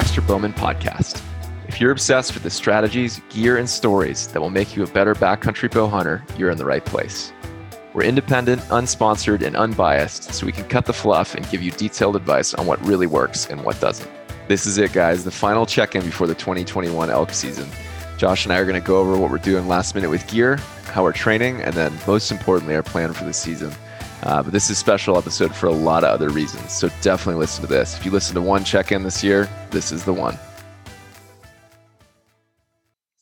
Baxter Bowman podcast. If you're obsessed with the strategies, gear, and stories that will make you a better backcountry bow hunter, you're in the right place. We're independent, unsponsored, and unbiased, so we can cut the fluff and give you detailed advice on what really works and what doesn't. This is it, guys, the final check in before the 2021 elk season. Josh and I are going to go over what we're doing last minute with gear, how we're training, and then most importantly, our plan for the season. Uh, but this is a special episode for a lot of other reasons. So definitely listen to this. If you listen to one check in this year, this is the one.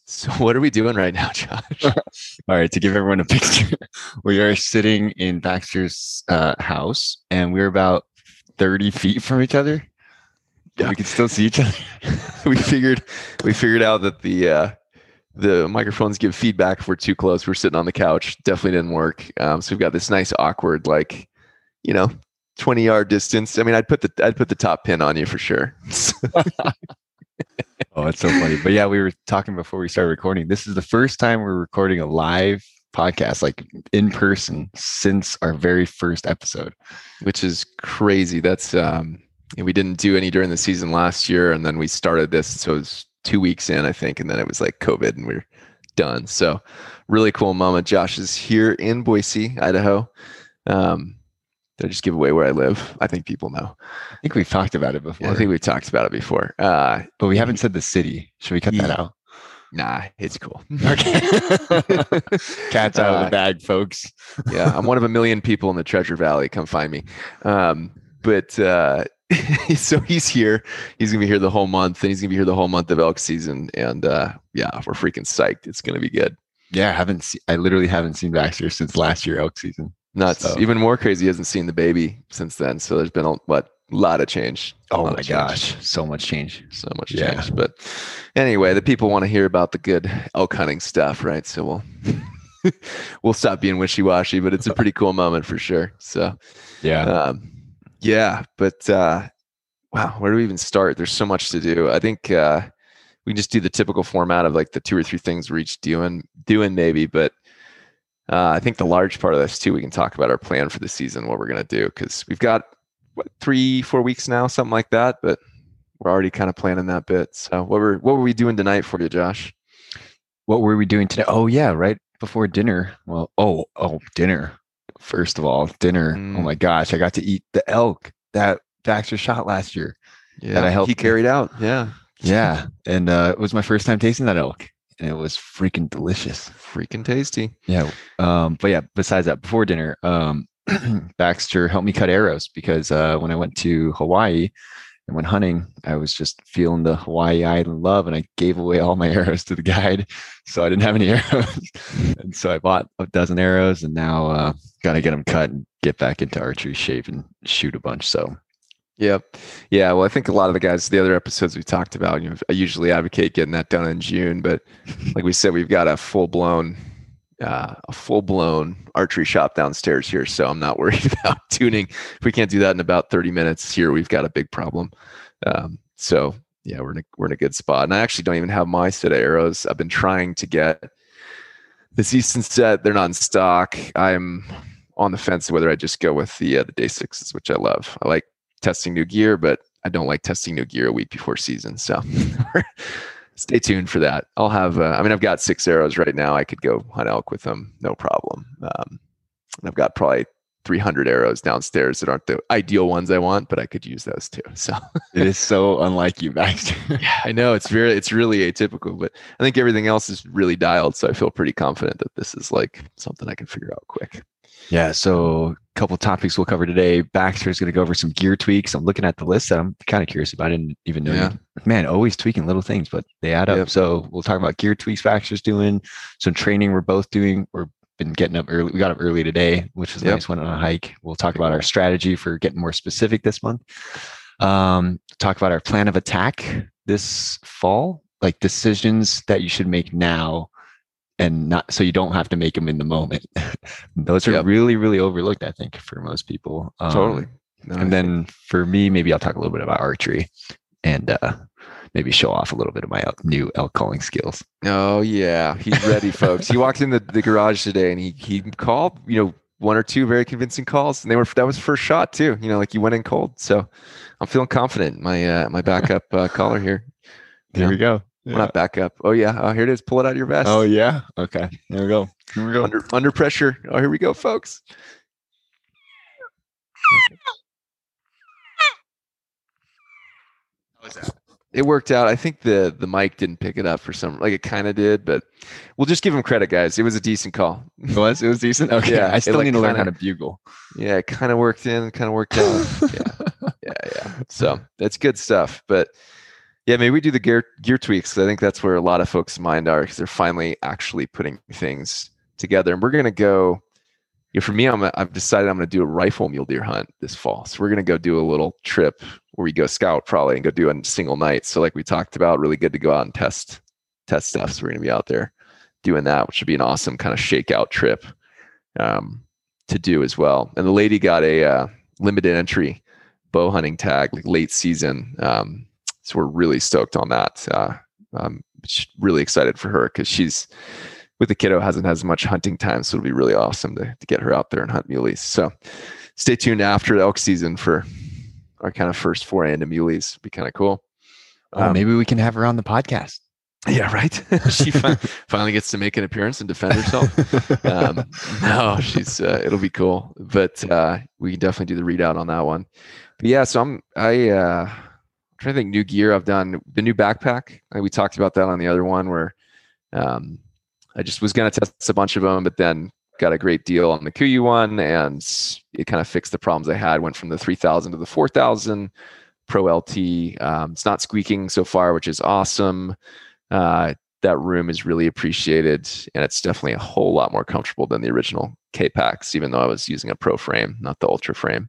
So, what are we doing right now, Josh? All right, to give everyone a picture, we are sitting in Baxter's uh, house and we're about 30 feet from each other. Yeah. We can still see each other. we figured we figured out that the uh, the microphones give feedback if we're too close. We're sitting on the couch. Definitely didn't work. Um, so we've got this nice awkward, like, you know, 20 yard distance. I mean, I'd put the I'd put the top pin on you for sure. oh, that's so funny. But yeah, we were talking before we started recording. This is the first time we're recording a live podcast, like in person, since our very first episode. Which is crazy. That's um we didn't do any during the season last year, and then we started this. So it was two weeks in, I think, and then it was like COVID and we are done. So really cool moment. Josh is here in Boise, Idaho. Um, did I just give away where I live? I think people know. I think we've talked about it before. Yeah, I think we've talked about it before. Uh, but we haven't said the city. Should we cut yeah. that out? Nah, it's cool. Okay. Cat's out uh, of the uh, bag, folks. yeah, I'm one of a million people in the Treasure Valley. Come find me. Um, but uh, so he's here. He's gonna be here the whole month, and he's gonna be here the whole month of elk season. And uh, yeah, we're freaking psyched. It's gonna be good. Yeah, I haven't. Se- I literally haven't seen Baxter since last year elk season. Nuts. So. Even more crazy. He hasn't seen the baby since then. So there's been a what lot of change. Oh my gosh, so much change. So much yeah. change. But anyway, the people want to hear about the good elk hunting stuff, right? So we'll we'll stop being wishy washy. But it's a pretty cool moment for sure. So yeah. Um, yeah, but uh, wow, where do we even start? There's so much to do. I think uh, we just do the typical format of like the two or three things we're each doing, doing maybe. But uh, I think the large part of this too, we can talk about our plan for the season, what we're gonna do, because we've got what three, four weeks now, something like that. But we're already kind of planning that bit. So what were what were we doing tonight for you, Josh? What were we doing today? Oh yeah, right before dinner. Well, oh oh dinner first of all, dinner. Oh mm. Oh my gosh, I got to eat the elk that Baxter shot last year. Yeah, that I helped. He carried out. Yeah, yeah, and uh, it was my first time tasting that elk, and it was freaking delicious, freaking tasty. Yeah. Um, but yeah, besides that, before dinner, um, Baxter helped me cut arrows because uh, when I went to Hawaii, and when hunting, I was just feeling the Hawaii island love and I gave away all my arrows to the guide. So I didn't have any arrows. and so I bought a dozen arrows and now uh, got to get them cut and get back into archery shape and shoot a bunch. So Yep. Yeah. Well, I think a lot of the guys, the other episodes we talked about, you know, I usually advocate getting that done in June, but like we said, we've got a full blown uh, a full blown archery shop downstairs here, so I'm not worried about tuning. If we can't do that in about 30 minutes here, we've got a big problem. Um, so yeah, we're in a, we're in a good spot. And I actually don't even have my set of arrows. I've been trying to get the Easton set. They're not in stock. I'm on the fence whether I just go with the uh, the day sixes, which I love. I like testing new gear, but I don't like testing new gear a week before season. So stay tuned for that. I'll have, uh, I mean, I've got six arrows right now. I could go hunt elk with them, no problem. Um, and I've got probably 300 arrows downstairs that aren't the ideal ones I want, but I could use those too. So it is so unlike you, Baxter. yeah, I know it's very, it's really atypical, but I think everything else is really dialed. So I feel pretty confident that this is like something I can figure out quick. Yeah. So a couple topics we'll cover today. Baxter is going to go over some gear tweaks. I'm looking at the list that I'm kind of curious about. I didn't even know. Yeah. Man, always tweaking little things, but they add up. Yep. So we'll talk about gear tweaks Baxter's doing, some training we're both doing. We're been getting up early. We got up early today, which is yep. nice. Went on a hike. We'll talk about our strategy for getting more specific this month. Um, talk about our plan of attack this fall, like decisions that you should make now and not so you don't have to make them in the moment. Those are yep. really, really overlooked, I think, for most people. Um, totally. No, and then for me, maybe I'll talk a little bit about archery and uh, maybe show off a little bit of my new elk calling skills. Oh yeah, he's ready, folks. He walked in the, the garage today and he he called, you know, one or two very convincing calls, and they were that was first shot too. You know, like you went in cold. So I'm feeling confident. My uh, my backup uh, caller here. There know, we go. Yeah. Well, not backup. Oh yeah. Oh, here it is. Pull it out of your vest. Oh yeah. Okay. There we go. Here we go. Under under pressure. Oh, here we go, folks. Okay. How was that? It worked out. I think the the mic didn't pick it up for some like it kind of did, but we'll just give him credit, guys. It was a decent call. It was it was decent. Okay, yeah, I still like need to learn kinda, how to bugle. Yeah, it kind of worked in, kind of worked out. yeah, yeah, yeah. So that's good stuff. But yeah, maybe we do the gear gear tweaks. I think that's where a lot of folks' mind are because they're finally actually putting things together. And we're gonna go you know, for me, I'm I've decided I'm going to do a rifle mule deer hunt this fall. So we're going to go do a little trip where we go scout probably and go do a single night. So like we talked about, really good to go out and test test stuff. So we're to be out there doing that, which would be an awesome kind of shakeout trip um, to do as well. And the lady got a uh, limited entry bow hunting tag like late season. Um, so we're really stoked on that. Uh, I'm really excited for her because she's with the kiddo hasn't had as much hunting time, so it'll be really awesome to, to get her out there and hunt muleys. So stay tuned after elk season for our kind of first foray into muleys. Be kind of cool. Oh, um, maybe we can have her on the podcast. Yeah, right. she finally gets to make an appearance and defend herself. um, no, she's uh, it'll be cool, but uh, we can definitely do the readout on that one. But yeah, so I'm I uh, I'm trying to think new gear I've done the new backpack. we talked about that on the other one where um, I just was going to test a bunch of them, but then got a great deal on the KUIU one, and it kind of fixed the problems I had. Went from the 3000 to the 4000 Pro LT. Um, it's not squeaking so far, which is awesome. Uh, that room is really appreciated, and it's definitely a whole lot more comfortable than the original K packs, even though I was using a Pro frame, not the Ultra frame.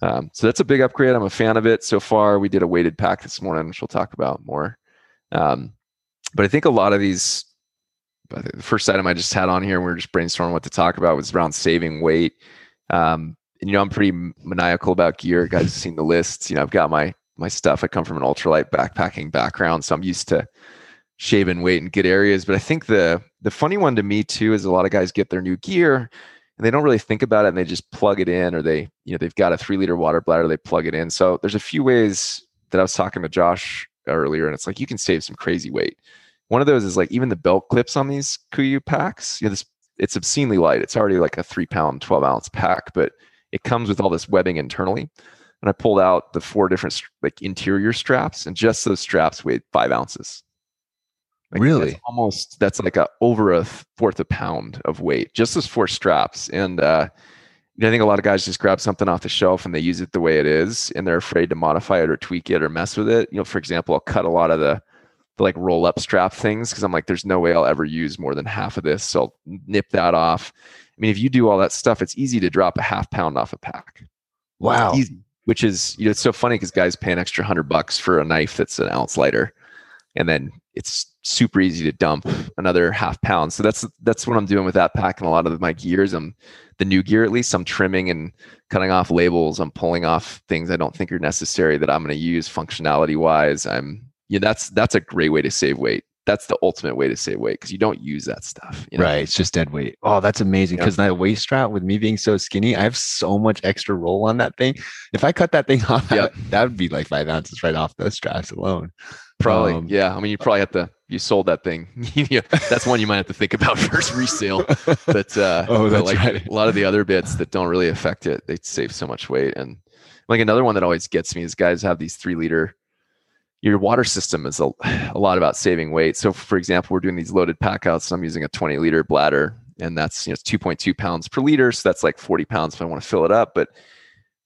Um, so that's a big upgrade. I'm a fan of it so far. We did a weighted pack this morning, which we'll talk about more. Um, but I think a lot of these the first item I just had on here, we were just brainstorming what to talk about was around saving weight. Um, and, you know, I'm pretty maniacal about gear. Guys have seen the lists. You know, I've got my my stuff. I come from an ultralight backpacking background, so I'm used to shaving weight in good areas. But I think the the funny one to me too is a lot of guys get their new gear and they don't really think about it and they just plug it in, or they you know they've got a three liter water bladder, they plug it in. So there's a few ways that I was talking to Josh earlier, and it's like you can save some crazy weight. One of those is like even the belt clips on these KUIU packs. You know, this it's obscenely light. It's already like a three pound, 12 ounce pack, but it comes with all this webbing internally. And I pulled out the four different like interior straps, and just those straps weighed five ounces. Like really? That's almost that's like a over a fourth a pound of weight. Just those four straps. And uh, I think a lot of guys just grab something off the shelf and they use it the way it is, and they're afraid to modify it or tweak it or mess with it. You know, for example, I'll cut a lot of the the like roll up strap things because I'm like, there's no way I'll ever use more than half of this. So I'll nip that off. I mean, if you do all that stuff, it's easy to drop a half pound off a pack. Wow. Easy. Which is, you know, it's so funny because guys pay an extra hundred bucks for a knife that's an ounce lighter. And then it's super easy to dump another half pound. So that's that's what I'm doing with that pack and a lot of my gears. I'm the new gear at least. I'm trimming and cutting off labels. I'm pulling off things I don't think are necessary that I'm going to use functionality wise. I'm know, that's that's a great way to save weight. That's the ultimate way to save weight because you don't use that stuff. You know? Right. It's just dead weight. Oh, that's amazing. Because yep. that waist strap with me being so skinny, I have so much extra roll on that thing. If I cut that thing off, yep. that, that would be like five ounces right off those straps alone. Probably. Um, yeah. I mean, you probably have to, you sold that thing. yeah, that's one you might have to think about first resale. But, uh, oh, that's but like right. a lot of the other bits that don't really affect it, they save so much weight. And like another one that always gets me is guys have these three liter your water system is a, a lot about saving weight. So, for example, we're doing these loaded packouts. So I'm using a 20 liter bladder, and that's you know 2.2 pounds per liter. So that's like 40 pounds if I want to fill it up. But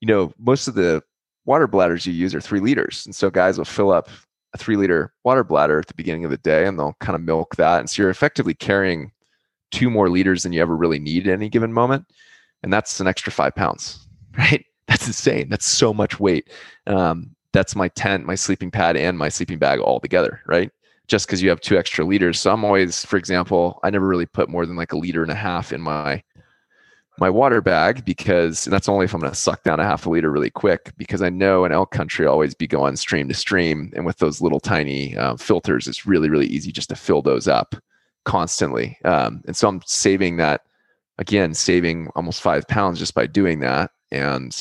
you know, most of the water bladders you use are three liters, and so guys will fill up a three liter water bladder at the beginning of the day, and they'll kind of milk that, and so you're effectively carrying two more liters than you ever really need at any given moment, and that's an extra five pounds, right? That's insane. That's so much weight. Um, that's my tent, my sleeping pad, and my sleeping bag all together, right? Just because you have two extra liters. So I'm always, for example, I never really put more than like a liter and a half in my my water bag because that's only if I'm going to suck down a half a liter really quick because I know in elk country I'll always be going stream to stream and with those little tiny uh, filters it's really really easy just to fill those up constantly um, and so I'm saving that again, saving almost five pounds just by doing that. And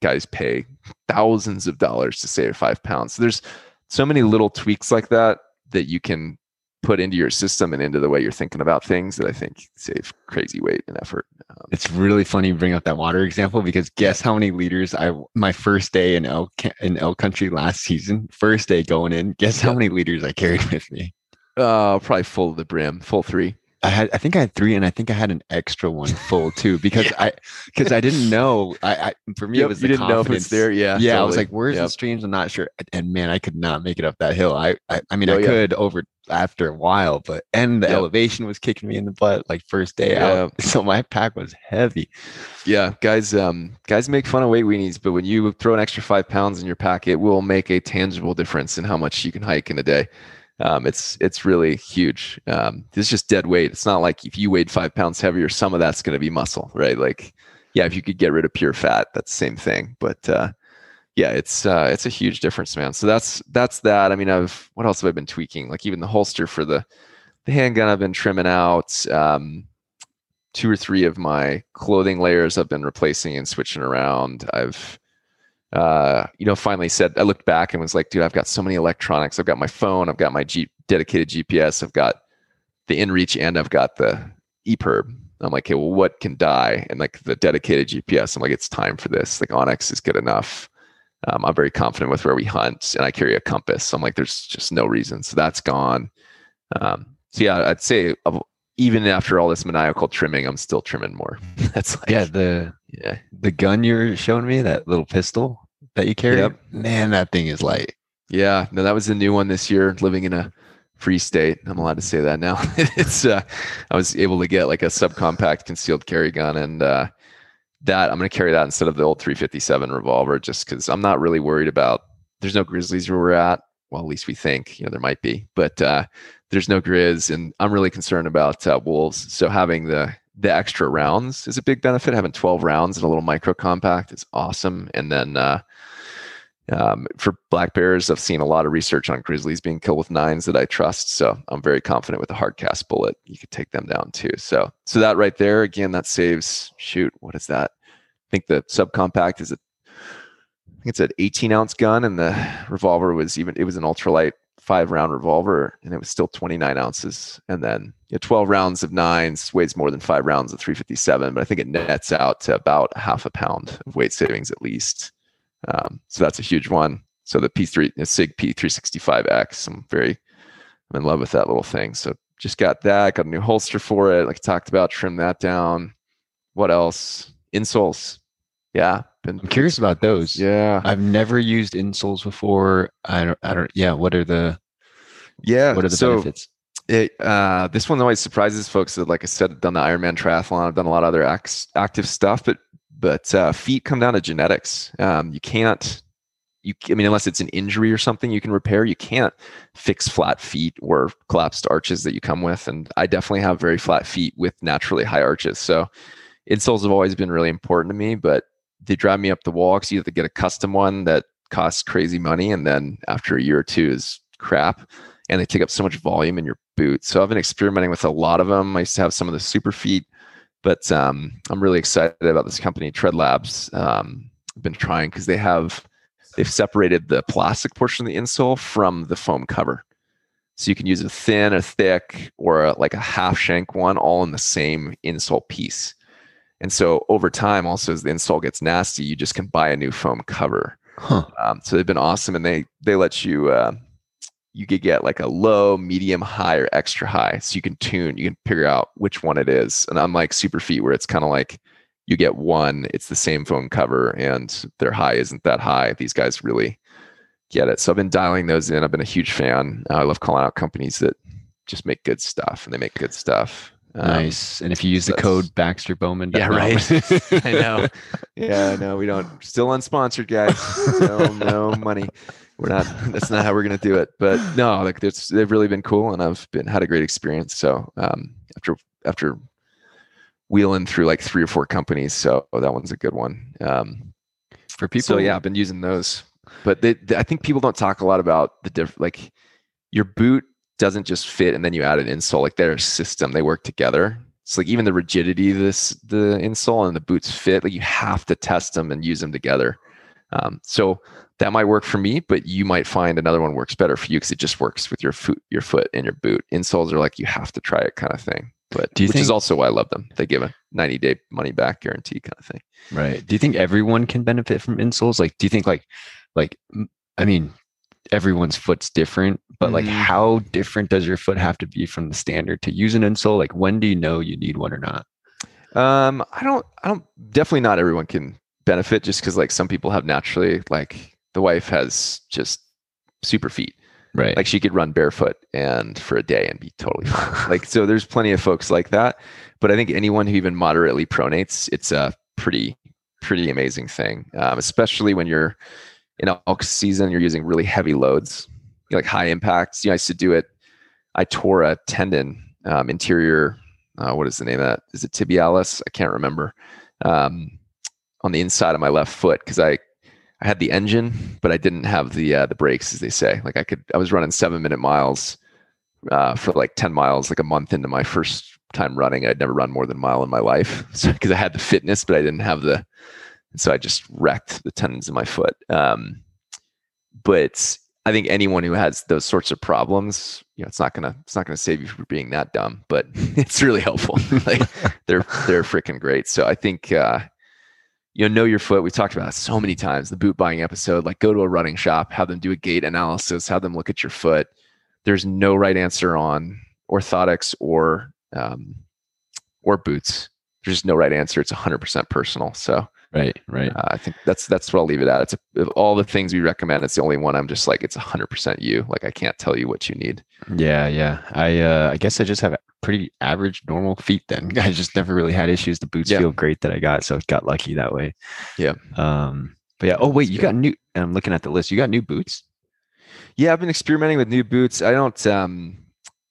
guys pay thousands of dollars to save five pounds. So there's so many little tweaks like that that you can put into your system and into the way you're thinking about things that I think save crazy weight and effort. Um, it's really funny you bring up that water example because guess how many liters I my first day in elk in elk country last season, first day going in, guess how many liters I carried with me? Uh, probably full of the brim, full three. I had I think I had three and I think I had an extra one full too because yeah. I because I didn't know. I, I for me yep, it was you didn't know if it's there. Yeah yeah totally. I was like where's yep. the streams? I'm not sure. And man I could not make it up that hill. I I, I mean oh, I could over after a while but and the yep. elevation was kicking me in the butt like first day out. So my pack was heavy. Yeah guys um guys make fun of weight weenies but when you throw an extra five pounds in your pack it will make a tangible difference in how much you can hike in a day um, it's it's really huge. Um, it's just dead weight. It's not like if you weighed five pounds heavier, some of that's going to be muscle, right? Like, yeah, if you could get rid of pure fat, that's the same thing. But uh, yeah, it's uh, it's a huge difference, man. So that's that's that. I mean, I've what else have I been tweaking? Like even the holster for the the handgun, I've been trimming out. Um, two or three of my clothing layers I've been replacing and switching around. I've uh, you know, finally said, I looked back and was like, dude, I've got so many electronics. I've got my phone, I've got my G- dedicated GPS, I've got the inReach, and I've got the EPIRB. I'm like, okay, well, what can die? And like the dedicated GPS, I'm like, it's time for this. Like onX is good enough. Um, I'm very confident with where we hunt, and I carry a compass. So I'm like, there's just no reason. So that's gone. Um, so yeah, I'd say even after all this maniacal trimming, I'm still trimming more. That's like, yeah, the yeah the gun you're showing me, that little pistol that you carry. Yep. Man, that thing is light. Yeah, no, that was the new one this year. Living in a free state, I'm allowed to say that now. it's uh, I was able to get like a subcompact concealed carry gun, and uh, that I'm going to carry that instead of the old 357 revolver, just because I'm not really worried about. There's no grizzlies where we're at. Well, at least we think. You know, there might be, but uh, there's no grizz, and I'm really concerned about uh, wolves. So having the the extra rounds is a big benefit. Having 12 rounds in a little micro compact is awesome. And then uh, um, for black bears, I've seen a lot of research on grizzlies being killed with nines that I trust. So I'm very confident with a hard cast bullet. You could take them down too. So so that right there, again, that saves. Shoot, what is that? I think the subcompact is a I think it's an 18 ounce gun, and the revolver was even it was an ultralight five round revolver and it was still 29 ounces. And then you know, 12 rounds of nines weighs more than five rounds of 357, but I think it nets out to about half a pound of weight savings at least. Um, so that's a huge one. So the P3, the SIG P365X, I'm very, I'm in love with that little thing. So just got that, got a new holster for it. Like I talked about, trim that down. What else? Insoles. Yeah. I'm curious about those. Yeah. I've never used insoles before. I don't, I don't, yeah. What are the, yeah. What are the so benefits? It, uh, this one always surprises folks that, like I said, I've done the Ironman triathlon. I've done a lot of other ac- active stuff, but, but uh, feet come down to genetics. Um, you can't, you, I mean, unless it's an injury or something you can repair, you can't fix flat feet or collapsed arches that you come with. And I definitely have very flat feet with naturally high arches. So insoles have always been really important to me, but they drive me up the wall because you have to get a custom one that costs crazy money, and then after a year or two is crap, and they take up so much volume in your boot. So I've been experimenting with a lot of them. I used to have some of the Superfeet, but um, I'm really excited about this company, Tread Labs. Um, I've been trying because they have they've separated the plastic portion of the insole from the foam cover. So you can use a thin, a thick, or a, like a half shank one, all in the same insole piece. And so over time, also as the insole gets nasty, you just can buy a new foam cover. Huh. Um, so they've been awesome, and they they let you uh, you could get like a low, medium, high, or extra high, so you can tune, you can figure out which one it is. And unlike Superfeet, where it's kind of like you get one, it's the same foam cover, and their high isn't that high. These guys really get it. So I've been dialing those in. I've been a huge fan. Uh, I love calling out companies that just make good stuff, and they make good stuff. Um, nice. And if you use the code Baxter Bowman, yeah, right. I know. Yeah, no, we don't. Still unsponsored, guys. Still no money. We're not. That's not how we're gonna do it. But no, like it's they've really been cool, and I've been had a great experience. So um, after after wheeling through like three or four companies, so oh, that one's a good one. Um, for people, so yeah, I've been using those. But they, they, I think people don't talk a lot about the diff. Like your boot doesn't just fit and then you add an insole like they're a system they work together So like even the rigidity of this the insole and the boots fit, like you have to test them and use them together. Um, so that might work for me, but you might find another one works better for you because it just works with your foot, your foot and your boot. Insoles are like you have to try it kind of thing. But do you which think, is also why I love them. They give a 90 day money back guarantee kind of thing. Right. Do you think everyone can benefit from insoles? Like, do you think like, like, I mean, everyone's foot's different, but mm-hmm. like, how different does your foot have to be from the standard to use an insole? Like, when do you know you need one or not? Um, I don't, I don't, definitely not everyone can benefit just because like some people have naturally like the wife has just super feet Right. Like she could run barefoot and for a day and be totally fine. like so there's plenty of folks like that. But I think anyone who even moderately pronates, it's a pretty, pretty amazing thing. Um, especially when you're in elk season, you're using really heavy loads, like high impacts. You know, I used to do it. I tore a tendon um, interior. Uh, what is the name of that? Is it tibialis? I can't remember. Um, on the inside of my left foot because I I had the engine, but I didn't have the uh, the brakes, as they say. Like I could, I was running seven minute miles uh, for like ten miles, like a month into my first time running. I'd never run more than a mile in my life, so because I had the fitness, but I didn't have the. So I just wrecked the tendons in my foot. Um, but I think anyone who has those sorts of problems, you know, it's not gonna it's not gonna save you from being that dumb, but it's really helpful. like they're they're freaking great. So I think. Uh, you know, know your foot. We've talked about it so many times. The boot buying episode, like go to a running shop, have them do a gait analysis, have them look at your foot. There's no right answer on orthotics or um, or boots. There's just no right answer. It's 100% personal. So right, right. Uh, I think that's that's what I'll leave it at. It's a, all the things we recommend. It's the only one I'm just like it's 100% you. Like I can't tell you what you need. Yeah, yeah. I uh, I guess I just have pretty average, normal feet. Then I just never really had issues. The boots yeah. feel great that I got, so it got lucky that way. Yeah. Um. But yeah. Oh wait, That's you good. got new. I'm looking at the list. You got new boots. Yeah, I've been experimenting with new boots. I don't. Um,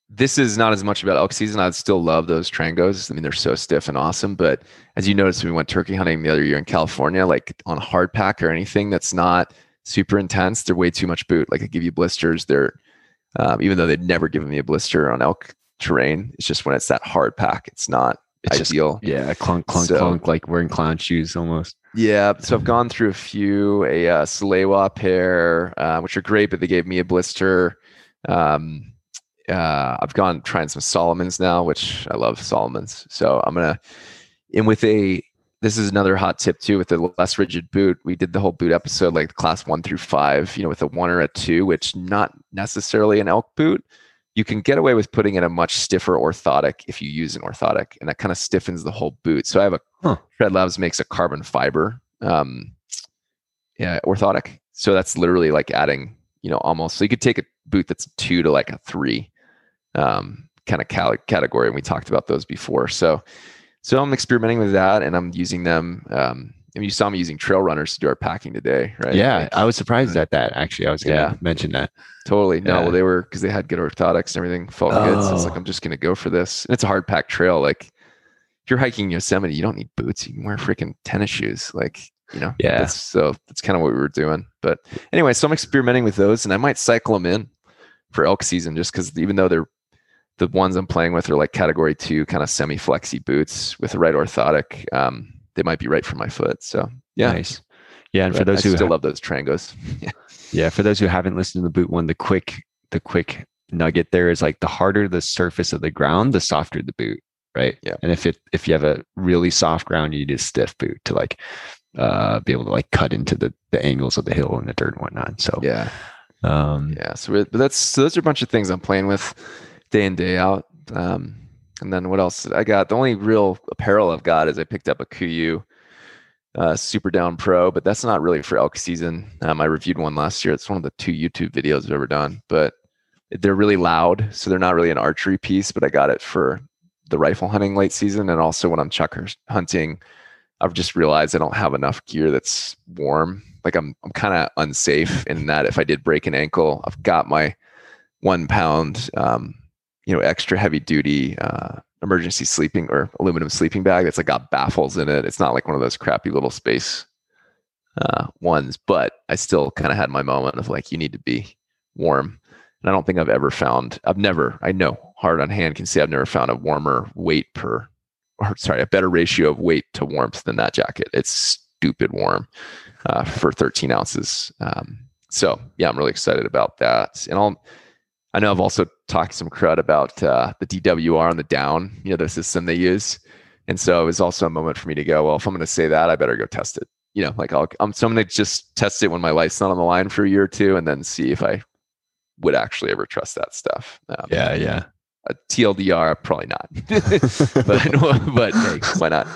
this is not as much about elk season. I still love those Trangos. I mean, they're so stiff and awesome. But as you noticed, we went turkey hunting the other year in California, like on hard pack or anything that's not super intense, they're way too much boot. Like they give you blisters. They're um, even though they'd never given me a blister on elk terrain. It's just when it's that hard pack, it's not it's ideal. Just, yeah, clunk, clunk, so, clunk, like wearing clown shoes almost. Yeah, so I've gone through a few, a uh, Salewa pair, uh, which are great, but they gave me a blister. Um, uh, I've gone trying some Salomons now, which I love Salomons. So I'm gonna, and with a, this is another hot tip too, with a less rigid boot. We did the whole boot episode, like class one through five, you know, with a one or a two, which not necessarily an elk boot, you can get away with putting in a much stiffer orthotic if you use an orthotic, and that kind of stiffens the whole boot. So I have a huh. Tread Labs makes a carbon fiber um, yeah, orthotic. So that's literally like adding, you know, almost. So you could take a boot that's a two to like a three um, kind of cal- category, and we talked about those before. So, so I'm experimenting with that, and I'm using them. Um, I mean, you saw me using trail runners to do our packing today, right? Yeah, like, I was surprised at that. Actually, I was going to yeah. mention that. Totally. No, yeah. well, they were because they had good orthotics and everything felt oh. good. So it's like I'm just going to go for this. And it's a hard packed trail. Like if you're hiking Yosemite, you don't need boots. You can wear freaking tennis shoes. Like you know. Yeah. That's, so that's kind of what we were doing. But anyway, so I'm experimenting with those, and I might cycle them in for elk season just because even though they're the ones I'm playing with are like category two kind of semi flexy boots with the right orthotic. Um, they might be right for my foot. So yeah. Nice. Yeah. And but for those I who still ha- love those Trangos. yeah. Yeah. For those who haven't listened to the boot one, the quick, the quick nugget there is like the harder the surface of the ground, the softer the boot. Right. Yeah. And if it, if you have a really soft ground, you need a stiff boot to like, uh, be able to like cut into the, the angles of the hill and the dirt and whatnot. So, yeah. Um, yeah. So, but that's, so those are a bunch of things I'm playing with day in, day out. Um, and then what else I got? The only real apparel I've got is I picked up a KUIU uh, Super Down Pro, but that's not really for elk season. Um, I reviewed one last year. It's one of the two YouTube videos I've ever done, but they're really loud, so they're not really an archery piece. But I got it for the rifle hunting late season, and also when I'm chuck hunting, I've just realized I don't have enough gear that's warm. Like I'm, I'm kind of unsafe in that if I did break an ankle, I've got my one pound um, you know extra heavy duty uh, emergency sleeping or aluminum sleeping bag that's like got baffles in it. It's not like one of those crappy little space uh, ones, but I still kind of had my moment of like you need to be warm. And I don't think I've ever found I've never I know hard on hand can say I've never found a warmer weight per or sorry, a better ratio of weight to warmth than that jacket. It's stupid warm uh, for 13 ounces. Um, so yeah, I'm really excited about that. And I'll, I know I've also talked some crud about uh, the DWR on the down, you know, the system they use. And so it was also a moment for me to go, well, if I'm going to say that, I better go test it. You know, like I'll, I'm, so I'm going to just test it when my life's not on the line for a year or two and then see if I would actually ever trust that stuff. Um, yeah. Yeah. A TLDR, probably not. but, but hey, why not?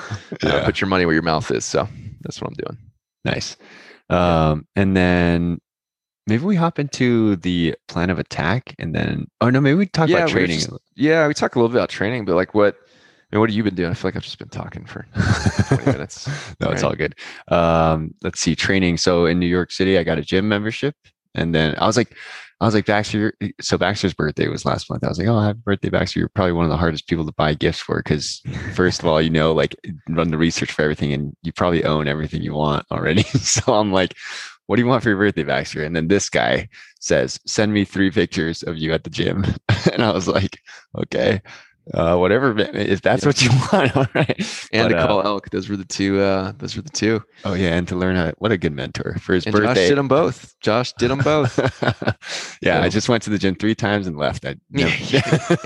Yeah. Uh, put your money where your mouth is. So that's what I'm doing. Nice. Um, and then maybe we hop into the plan of attack and then, oh no, maybe we talk yeah, about training. Just, yeah, we talk a little bit about training, but like what, I mean, what have you been doing? I feel like I've just been talking for 20 minutes. no, right? it's all good. Um, let's see, training. So in New York City, I got a gym membership. And then I was like, I was like, Baxter, so Baxter's birthday was last month. I was like, oh, happy birthday, Baxter. You're probably one of the hardest people to buy gifts for because, first of all, you know, like run the research for everything and you probably own everything you want already. so I'm like, what do you want for your birthday, Baxter? And then this guy says, send me three pictures of you at the gym. and I was like, okay uh, whatever if that's yeah. what you want all right and but, to call uh, elk those were the two uh those were the two oh yeah and to learn how what a good mentor for his and birthday josh did them both josh did them both yeah so. i just went to the gym three times and left I,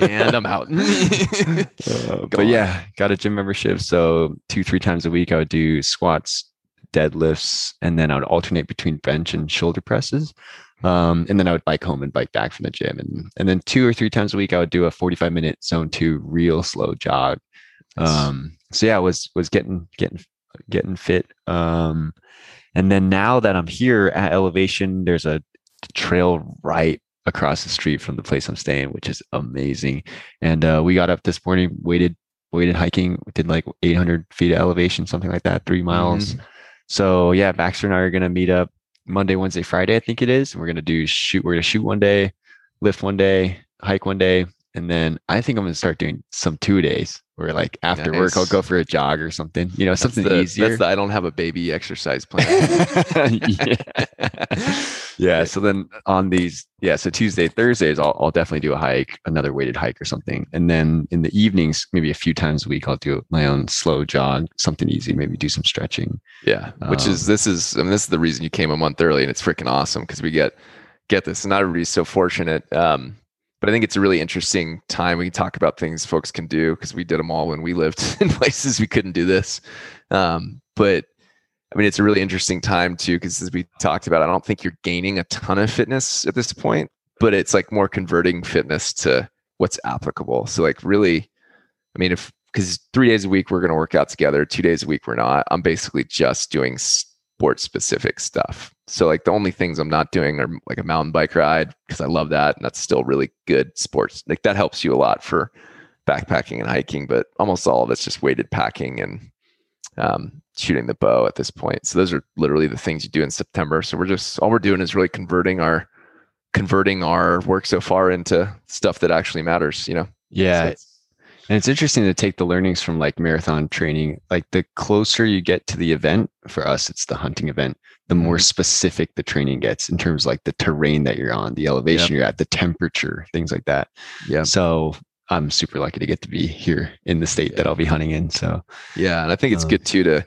and i'm out uh, but on. yeah got a gym membership so two three times a week i would do squats deadlifts and then i would alternate between bench and shoulder presses um, and then I would bike home and bike back from the gym. And, and then two or three times a week, I would do a 45 minute zone two real slow jog. Um, so yeah, I was, was getting, getting, getting fit. Um, and then now that I'm here at elevation, there's a trail right across the street from the place I'm staying, which is amazing. And, uh, we got up this morning, waited, waited hiking, did like 800 feet of elevation, something like that, three miles. Mm-hmm. So yeah, Baxter and I are going to meet up Monday, Wednesday, Friday, I think it is. And we're gonna do shoot. We're gonna shoot one day, lift one day, hike one day, and then I think I'm gonna start doing some two days where like after nice. work I'll go for a jog or something. You know, that's something the, easier. That's the I don't have a baby exercise plan. yeah. So then on these, yeah. So Tuesday, Thursdays, I'll, I'll definitely do a hike, another weighted hike or something. And then in the evenings, maybe a few times a week, I'll do my own slow jog, something easy, maybe do some stretching. Yeah. Which um, is this is I mean this is the reason you came a month early, and it's freaking awesome because we get get this. And not everybody's so fortunate. Um, but I think it's a really interesting time. We can talk about things folks can do because we did them all when we lived in places we couldn't do this. Um, but I mean, it's a really interesting time too because as we talked about, I don't think you're gaining a ton of fitness at this point, but it's like more converting fitness to what's applicable. So like really, I mean, if because three days a week we're going to work out together, two days a week we're not. I'm basically just doing sport specific stuff. So like the only things I'm not doing are like a mountain bike ride because I love that and that's still really good sports. Like that helps you a lot for backpacking and hiking, but almost all of it's just weighted packing and um, shooting the bow at this point. So those are literally the things you do in September. So we're just all we're doing is really converting our converting our work so far into stuff that actually matters. You know? Yeah. So and it's interesting to take the learnings from like marathon training. Like the closer you get to the event, for us, it's the hunting event, the more mm-hmm. specific the training gets in terms of like the terrain that you're on, the elevation yep. you're at, the temperature, things like that. Yeah. So I'm super lucky to get to be here in the state that I'll be hunting in. So yeah, and I think it's um, good too to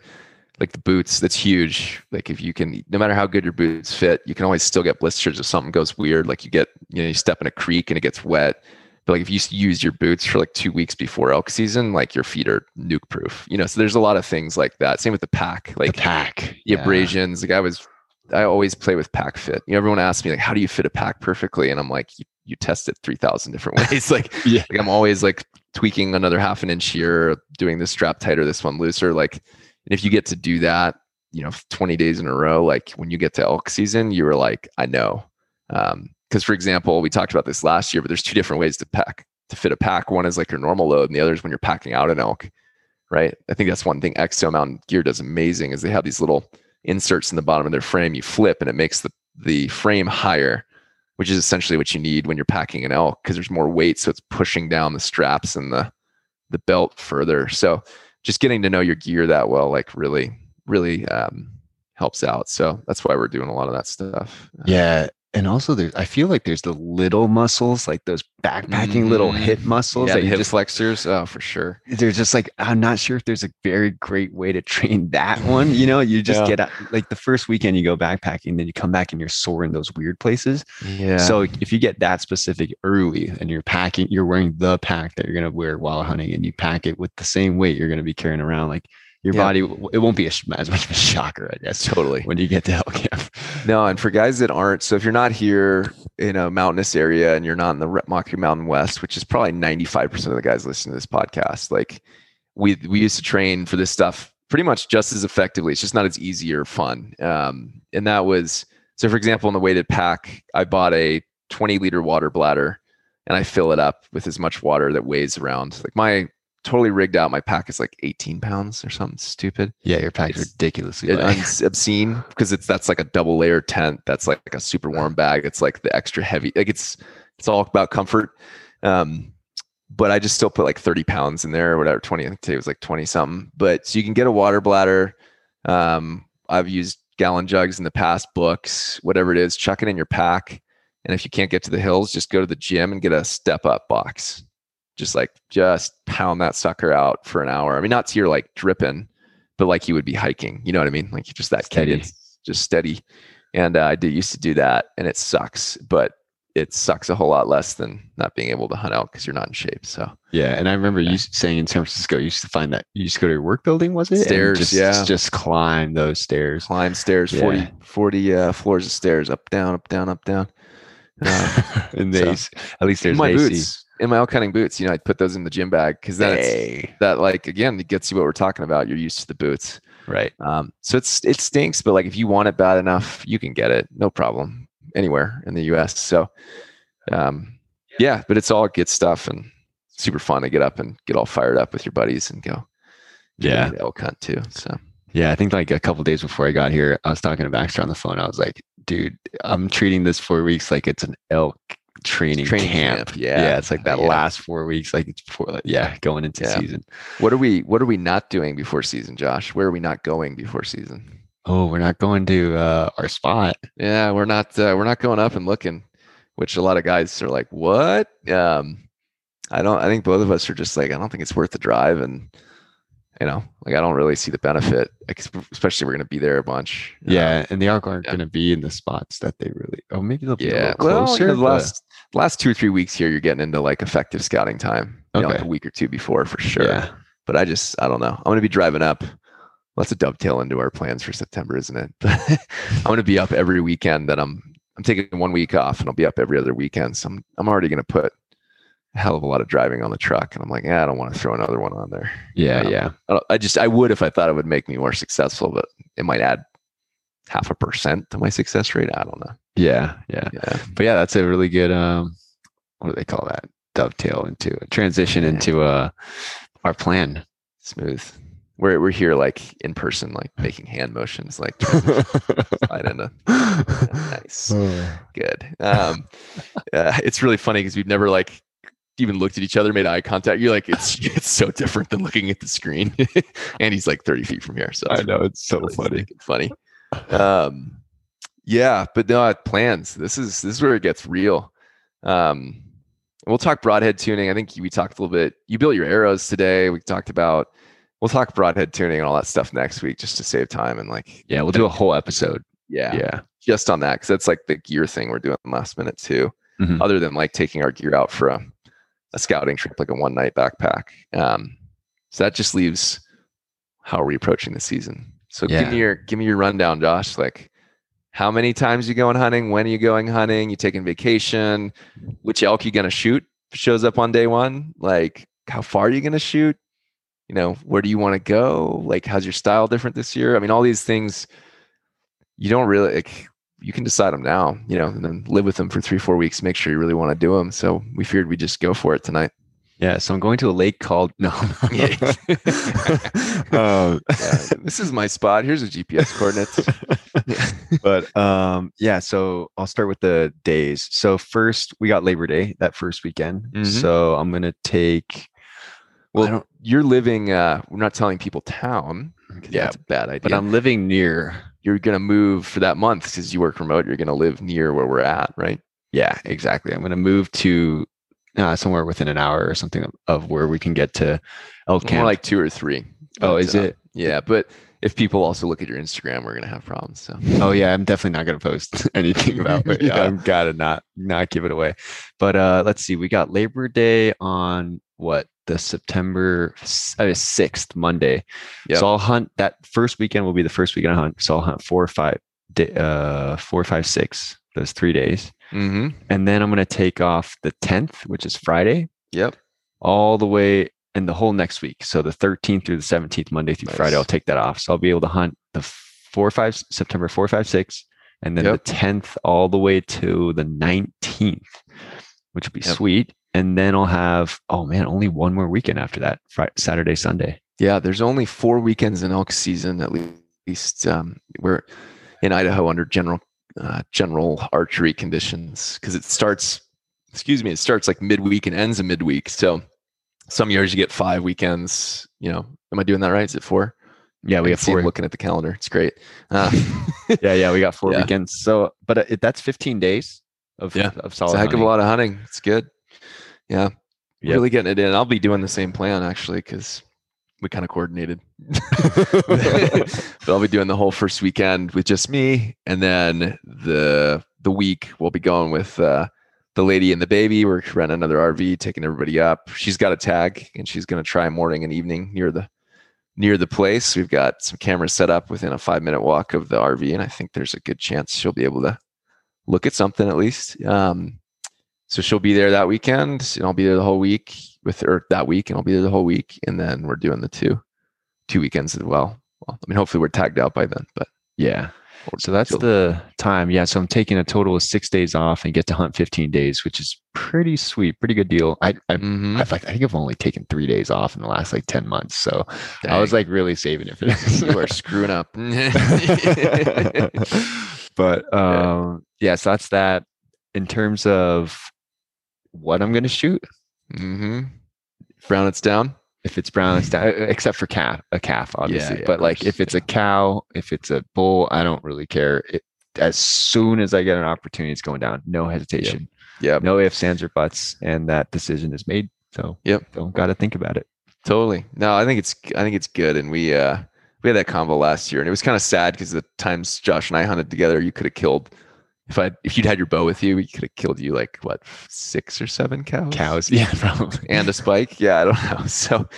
like the boots. That's huge. Like if you can, no matter how good your boots fit, you can always still get blisters if something goes weird. Like you get, you know, you step in a creek and it gets wet but like if you use your boots for like two weeks before elk season, like your feet are nuke proof. You know, so there's a lot of things like that. Same with the pack, like the pack, the yeah. abrasions. Like I was, I always play with pack fit. You know, everyone asks me like, how do you fit a pack perfectly? And I'm like, you, you test it three thousand different ways. like, yeah. like I'm always like tweaking another half an inch here, doing this strap tighter, this one looser. Like, and if you get to do that, you know, 20 days in a row, like when you get to elk season, you were like, I know. Um, because for example, we talked about this last year, but there's two different ways to pack to fit a pack. One is like your normal load, and the other is when you're packing out an elk, right? I think that's one thing Exo Mountain Gear does amazing is they have these little inserts in the bottom of their frame. You flip, and it makes the the frame higher, which is essentially what you need when you're packing an elk because there's more weight, so it's pushing down the straps and the the belt further. So just getting to know your gear that well, like really, really um, helps out. So that's why we're doing a lot of that stuff. Yeah, and also there's I feel like there's the little muscles, like those backpacking mm-hmm. little hip muscles yeah, that hip just, flexors. Oh, for sure. There's just like I'm not sure if there's a very great way to train that one. You know, you just yeah. get out, like the first weekend you go backpacking, then you come back and you're sore in those weird places. Yeah. So if you get that specific early and you're packing, you're wearing the pack that you're gonna wear while hunting, and you pack it with the same weight you're gonna be carrying around, like your yeah. body it won't be a, as much of a shocker i guess totally. when you get to hell camp. No and for guys that aren't so if you're not here in a mountainous area and you're not in the Rocky Mountain West which is probably 95% of the guys listening to this podcast like we we used to train for this stuff pretty much just as effectively. It's just not as easy or fun. Um, and that was so for example in the weighted pack i bought a 20 liter water bladder and i fill it up with as much water that weighs around. Like my totally rigged out. My pack is like 18 pounds or something stupid. Yeah, your pack's it's, ridiculously it's obscene because it's that's like a double layer tent. That's like a super warm bag. It's like the extra heavy. Like it's it's all about comfort. Um, but I just still put like 30 pounds in there or whatever. 20. I think today was like 20 something. But so you can get a water bladder. Um, I've used gallon jugs in the past, books, whatever it is. Chuck it in your pack. And if you can't get to the hills, just go to the gym and get a step up box just like just pound that sucker out for an hour. I mean, not to your like dripping, but like you would be hiking. You know what I mean? Like just that steady, just steady. And uh, I did used to do that, and it sucks, but it sucks a whole lot less than not being able to hunt out because you're not in shape. So yeah, and I remember yeah. you saying in San Francisco, you used to find that you used to go to your work building, was it? Stairs, just, yeah, just climb those stairs, climb stairs, yeah. 40, 40 uh, floors of stairs, up, down, up, down, up, down. Uh, and they, so, at least there's my boots in my elk hunting boots, you know, I'd put those in the gym bag because that's hey. that like again, it gets you what we're talking about. You're used to the boots. Right. Um, so it's it stinks, but like if you want it bad enough, you can get it, no problem, anywhere in the US. So um yeah, but it's all good stuff and super fun to get up and get all fired up with your buddies and go. Yeah. Elk hunt too. So yeah, I think like a couple days before I got here, I was talking to Baxter on the phone. I was like, dude, I'm treating this four weeks like it's an elk training, training camp. camp. Yeah. Yeah. It's like that yeah. last four weeks, like it's before, like, yeah, going into yeah. season. What are we, what are we not doing before season, Josh? Where are we not going before season? Oh, we're not going to uh, our spot. Yeah. We're not, uh, we're not going up and looking, which a lot of guys are like, what? Um, I don't, I think both of us are just like, I don't think it's worth the drive. And, you know, like I don't really see the benefit, especially we're going to be there a bunch. Yeah, um, and the ARC aren't yeah. going to be in the spots that they really. Oh, maybe they'll be yeah. a little closer. Well, you know, the last last two or three weeks here, you're getting into like effective scouting time. Okay. know, like a week or two before for sure. Yeah. But I just, I don't know. I'm going to be driving up. That's a dovetail into our plans for September, isn't it? I'm going to be up every weekend that I'm, I'm taking one week off and I'll be up every other weekend. So I'm, I'm already going to put a hell of a lot of driving on the truck. And I'm like, yeah, I don't want to throw another one on there. Yeah. Um, yeah. I, I just, I would if I thought it would make me more successful, but it might add half a percent to my success rate. I don't know. Yeah, yeah. Yeah. But yeah, that's a really good um what do they call that? Dovetail into a transition yeah. into uh our plan. Smooth. We're we're here like in person, like making hand motions, like slide into nice, oh. good. Um, uh, it's really funny because we've never like even looked at each other, made eye contact. You're like, it's it's so different than looking at the screen. and he's like 30 feet from here, so I know it's so really funny. Funny. Um, yeah, but no plans. This is this is where it gets real. Um, We'll talk broadhead tuning. I think we talked a little bit. You built your arrows today. We talked about. We'll talk broadhead tuning and all that stuff next week, just to save time and like. Yeah, we'll do a whole episode. Yeah, yeah, just on that because that's like the gear thing we're doing last minute too. Mm-hmm. Other than like taking our gear out for a, a scouting trip, like a one night backpack. Um, so that just leaves how are we approaching the season. So yeah. give me your give me your rundown, Josh. Like how many times you going hunting, when are you going hunting, you taking vacation, which elk you gonna shoot shows up on day one, like how far are you gonna shoot, you know, where do you want to go, like how's your style different this year? I mean, all these things you don't really like, you can decide them now, you know, and then live with them for three, four weeks, make sure you really want to do them. So we figured we just go for it tonight. Yeah, so I'm going to a lake called no. um, yeah, this is my spot. Here's a GPS coordinates. but um, yeah, so I'll start with the days. So first, we got Labor Day that first weekend. Mm-hmm. So I'm gonna take. Well, you're living. Uh, we're not telling people town. Yeah, that's a bad idea. But I'm living near you're going to move for that month because you work remote. You're going to live near where we're at, right? Yeah, exactly. I'm going to move to uh, somewhere within an hour or something of, of where we can get to elk camp. More like two or three. Oh, is uh, it? Yeah, but if people also look at your Instagram, we're gonna have problems. So. Oh yeah, I'm definitely not gonna post anything about it. yeah. I'm gotta not not give it away. But uh let's see, we got Labor Day on what the September sixth Monday. Yep. So I'll hunt that first weekend will be the first weekend I hunt. So I'll hunt four or five, day, uh, four, five, six. Those three days, mm-hmm. and then I'm gonna take off the tenth, which is Friday. Yep. All the way and the whole next week. So the 13th through the 17th, Monday through nice. Friday, I'll take that off. So I'll be able to hunt the four, five, September four, five, six, and then yep. the 10th all the way to the 19th, which would be yep. sweet. And then I'll have, oh man, only one more weekend after that, Friday, Saturday, Sunday. Yeah, there's only four weekends in elk season at least. Um, we're in Idaho under general uh, general archery conditions because it starts. Excuse me, it starts like midweek and ends a midweek. So some years you get five weekends. You know, am I doing that right? Is it four? Yeah, we have four. Looking at the calendar, it's great. Uh, yeah, yeah, we got four yeah. weekends. So, but uh, it, that's 15 days of yeah, of solid. It's a heck hunting. of a lot of hunting. It's good. Yeah, yep. really getting it in. I'll be doing the same plan actually because we kind of coordinated. but I'll be doing the whole first weekend with just me, and then the the week we'll be going with. uh the lady and the baby. We're renting another RV, taking everybody up. She's got a tag, and she's going to try morning and evening near the near the place. We've got some cameras set up within a five minute walk of the RV, and I think there's a good chance she'll be able to look at something at least. Um, so she'll be there that weekend, and I'll be there the whole week with her that week, and I'll be there the whole week, and then we're doing the two two weekends as well. Well, I mean, hopefully we're tagged out by then, but yeah. So that's the time. Yeah. So I'm taking a total of six days off and get to hunt 15 days, which is pretty sweet, pretty good deal. I I, mm-hmm. I, I think I've only taken three days off in the last like 10 months. So Dang. I was like really saving it for this. you are screwing up. but um, yeah. yeah, so that's that. In terms of what I'm going to shoot, mm-hmm. brown it's down? If it's brown it's down. Except for calf a calf obviously. yeah, yeah, but like if it's a cow if it's a bull i don't really care. It, as soon as i get an opportunity it's going down. No hesitation. Yeah no ifs ands or buts and that decision is made. So yep. don't gotta think about it. Totally. No i think it's i think it's good and we uh we had that combo last year and it was kind of sad because the times josh and i hunted together you could have killed if I if you'd had your bow with you, we could have killed you like what six or seven cows. Cows, yeah, probably, and a spike. Yeah, I don't know. So,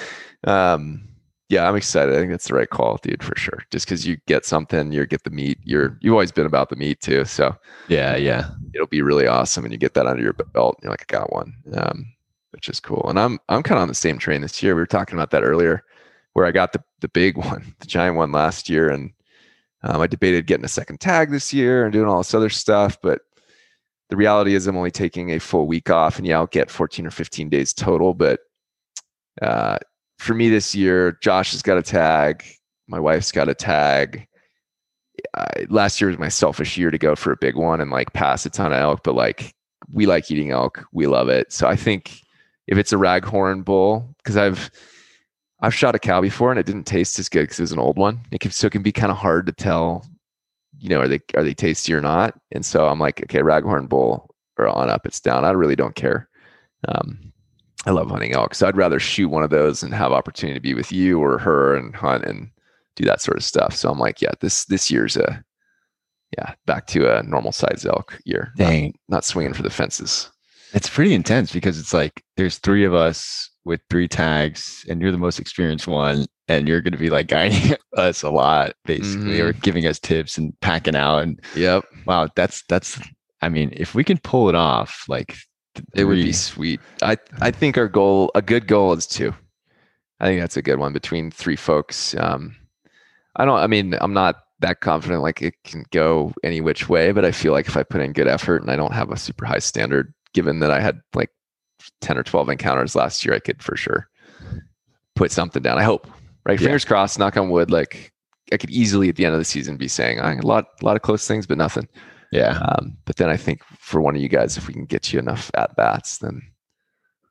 um, yeah, I'm excited. I think that's the right call, dude, for sure. Just because you get something, you get the meat. You're you've always been about the meat too. So yeah, yeah, it'll be really awesome, and you get that under your belt. you're like, I got one, um, which is cool. And I'm I'm kind of on the same train this year. We were talking about that earlier, where I got the the big one, the giant one last year, and um, I debated getting a second tag this year and doing all this other stuff, but the reality is I'm only taking a full week off, and yeah, I'll get 14 or 15 days total. But uh, for me this year, Josh has got a tag, my wife's got a tag. I, last year was my selfish year to go for a big one and like pass a ton of elk, but like we like eating elk, we love it. So I think if it's a raghorn bull, because I've I've shot a cow before and it didn't taste as good because it was an old one. It can, so it can be kind of hard to tell, you know, are they are they tasty or not? And so I'm like, okay, raghorn bull or on up, it's down. I really don't care. Um, I love hunting elk, so I'd rather shoot one of those and have opportunity to be with you or her and hunt and do that sort of stuff. So I'm like, yeah, this this year's a yeah back to a normal size elk year. Dang, not, not swinging for the fences. It's pretty intense because it's like there's three of us with three tags and you're the most experienced one and you're going to be like guiding us a lot basically mm-hmm. or giving us tips and packing out and yep wow that's that's i mean if we can pull it off like three. it would be sweet i i think our goal a good goal is two i think that's a good one between three folks um i don't i mean i'm not that confident like it can go any which way but i feel like if i put in good effort and i don't have a super high standard given that i had like 10 or 12 encounters last year, I could for sure put something down. I hope, right? Yeah. Fingers crossed, knock on wood. Like I could easily at the end of the season be saying a lot, a lot of close things, but nothing. Yeah. Um, but then I think for one of you guys, if we can get you enough at bats, then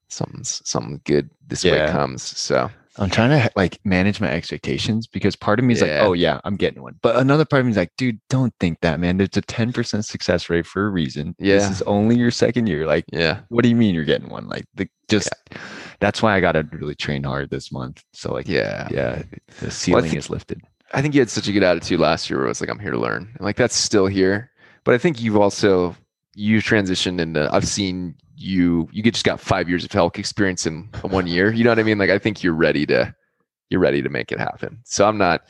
something's something good this yeah. way comes. So I'm trying to like manage my expectations because part of me is yeah. like, oh yeah, I'm getting one. But another part of me is like, dude, don't think that, man. There's a 10% success rate for a reason. Yeah. This is only your second year. Like, yeah. What do you mean you're getting one? Like the just yeah. that's why I gotta really train hard this month. So like yeah, yeah, the ceiling well, think, is lifted. I think you had such a good attitude last year where it was like, I'm here to learn. And like that's still here. But I think you've also you've transitioned into I've seen you you just got five years of elk experience in one year. You know what I mean? Like I think you're ready to you're ready to make it happen. So I'm not.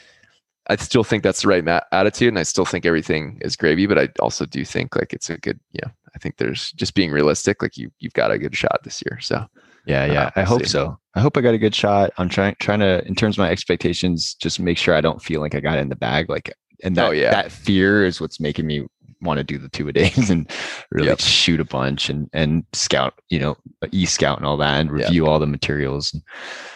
I still think that's the right attitude, and I still think everything is gravy. But I also do think like it's a good. Yeah, I think there's just being realistic. Like you you've got a good shot this year. So yeah, yeah, uh, I hope see. so. I hope I got a good shot. I'm trying trying to in terms of my expectations, just make sure I don't feel like I got it in the bag. Like and that, oh, yeah. that fear is what's making me want to do the two a days and really yep. shoot a bunch and and scout, you know, e scout and all that, and review yep. all the materials. And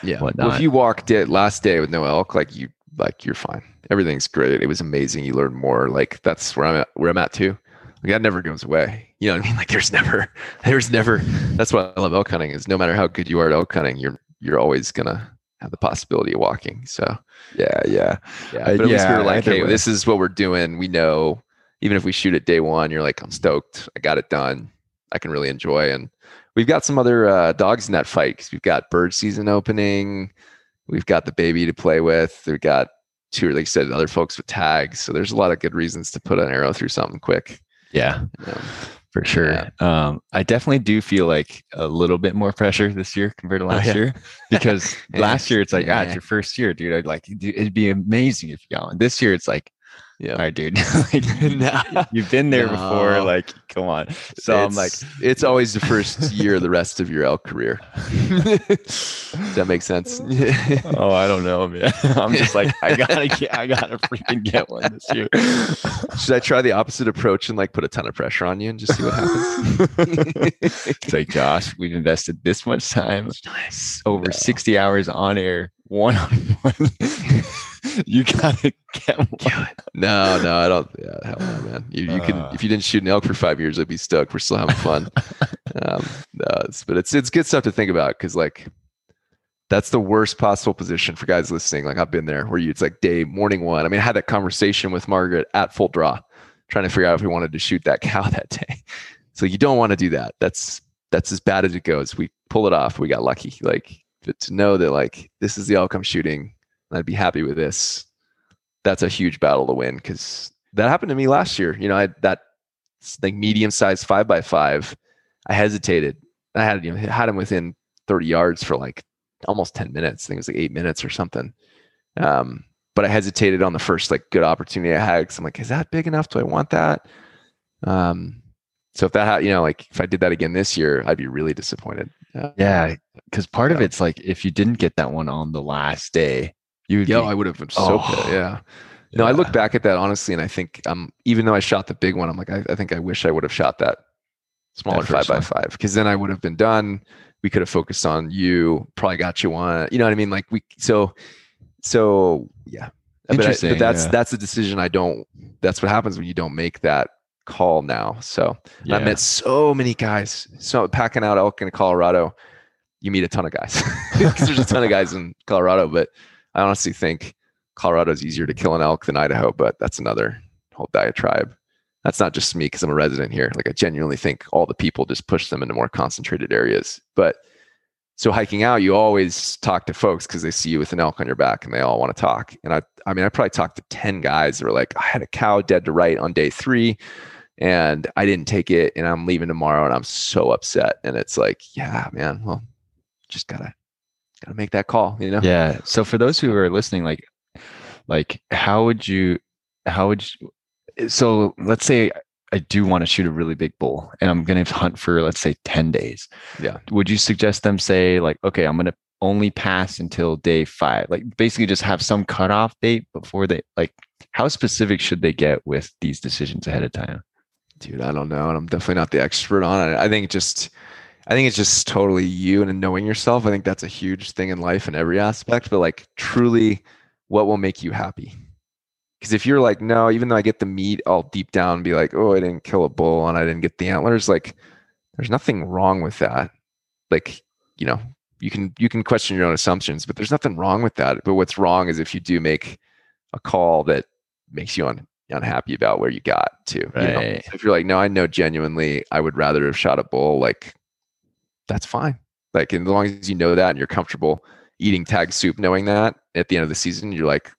yeah. Whatnot. Well, if you walked it last day with no elk, like you like you're fine. Everything's great. It was amazing. You learn more. Like that's where I'm at. Where I'm at too. Like that never goes away. You know what I mean? Like there's never, there's never. That's what I love elk hunting is. No matter how good you are at elk hunting, you're you're always gonna have the possibility of walking. So yeah, yeah, yeah. Uh, but at yeah, least we are like, hey, way. this is what we're doing. We know even if we shoot it day one, you're like, I'm stoked. I got it done. I can really enjoy. And we've got some other uh, dogs in that fight because we've got bird season opening. We've got the baby to play with. We've got two, like I said, other folks with tags. So there's a lot of good reasons to put an arrow through something quick. Yeah. for sure. Yeah. Um, I definitely do feel like a little bit more pressure this year compared to oh, last oh, yeah. year because yeah. last year it's like, yeah, it's your first year, dude. I'd like, it'd be amazing if you got one. This year it's like, yeah. All right, dude. like, you've been there no. before. Like, come on. So it's, I'm like, it's always the first year, the rest of your elk career. Does that make sense? oh, I don't know, man. I'm just like, I gotta get, I gotta freaking get one this year. Should I try the opposite approach and like put a ton of pressure on you and just see what happens? it's like, Josh, we've invested this much time, over 60 hours on air, one on one you gotta get one. No, no, I don't. Yeah, hell no, man. You, you uh, can if you didn't shoot an elk for five years, I'd be stuck. We're still having fun. um, no, it's, but it's it's good stuff to think about because like that's the worst possible position for guys listening. Like I've been there where you it's like day morning one. I mean, I had that conversation with Margaret at full draw, trying to figure out if we wanted to shoot that cow that day. So you don't want to do that. That's that's as bad as it goes. We pull it off. We got lucky. Like but to know that like this is the elk I'm shooting I'd be happy with this. That's a huge battle to win because that happened to me last year. You know, I had that like medium sized five by five. I hesitated. I had you know had him within 30 yards for like almost 10 minutes. I think it was like eight minutes or something. Um, but I hesitated on the first like good opportunity I had because I'm like, is that big enough? Do I want that? Um, so if that had, you know, like if I did that again this year, I'd be really disappointed. Uh, yeah, because part yeah. of it's like if you didn't get that one on the last day, you yeah, be, I would have been so oh, yeah. No, yeah. I look back at that honestly, and I think um, even though I shot the big one, I'm like, I, I think I wish I would have shot that smaller that five by five because then I would have been done. We could have focused on you. Probably got you one. You know what I mean? Like we so so yeah. Interesting. But, I, but that's yeah. that's a decision I don't. That's what happens when you don't make that call now. So yeah. I met so many guys. So packing out elk in Colorado, you meet a ton of guys because there's a ton of guys in Colorado, but I honestly think Colorado is easier to kill an elk than Idaho, but that's another whole diatribe. That's not just me because I'm a resident here. Like I genuinely think all the people just push them into more concentrated areas. But so hiking out, you always talk to folks because they see you with an elk on your back and they all want to talk. And I, I mean, I probably talked to 10 guys that were like, I had a cow dead to right on day three and I didn't take it and I'm leaving tomorrow and I'm so upset. And it's like, yeah, man, well, just gotta gotta make that call you know yeah so for those who are listening like like how would you how would you eh, so let's say I do want to shoot a really big bull and I'm going to hunt for let's say 10 days. Yeah. Would you suggest them say like okay, I'm going to only pass until day 5. Like basically just have some cutoff date before they like how specific should they get with these decisions ahead of time? Dude, I don't know and I'm definitely not the expert on it. I think just I think it's just totally you and knowing yourself. I think that's a huge thing in life in every aspect, but like truly what will make you happy? Because if you're like, no, even though I get the meat, I'll deep down be like, oh, I didn't kill a bull and I didn't get the antlers. Like, there's nothing wrong with that. Like, you know, you can you can question your own assumptions, but there's nothing wrong with that. But what's wrong is if you do make a call that makes you un, unhappy about where you got to. Right. You know? so if you're like, no, I know genuinely, I would rather have shot a bull. Like, that's fine. Like, as long as you know that and you're comfortable eating tag soup, knowing that at the end of the season, you're like,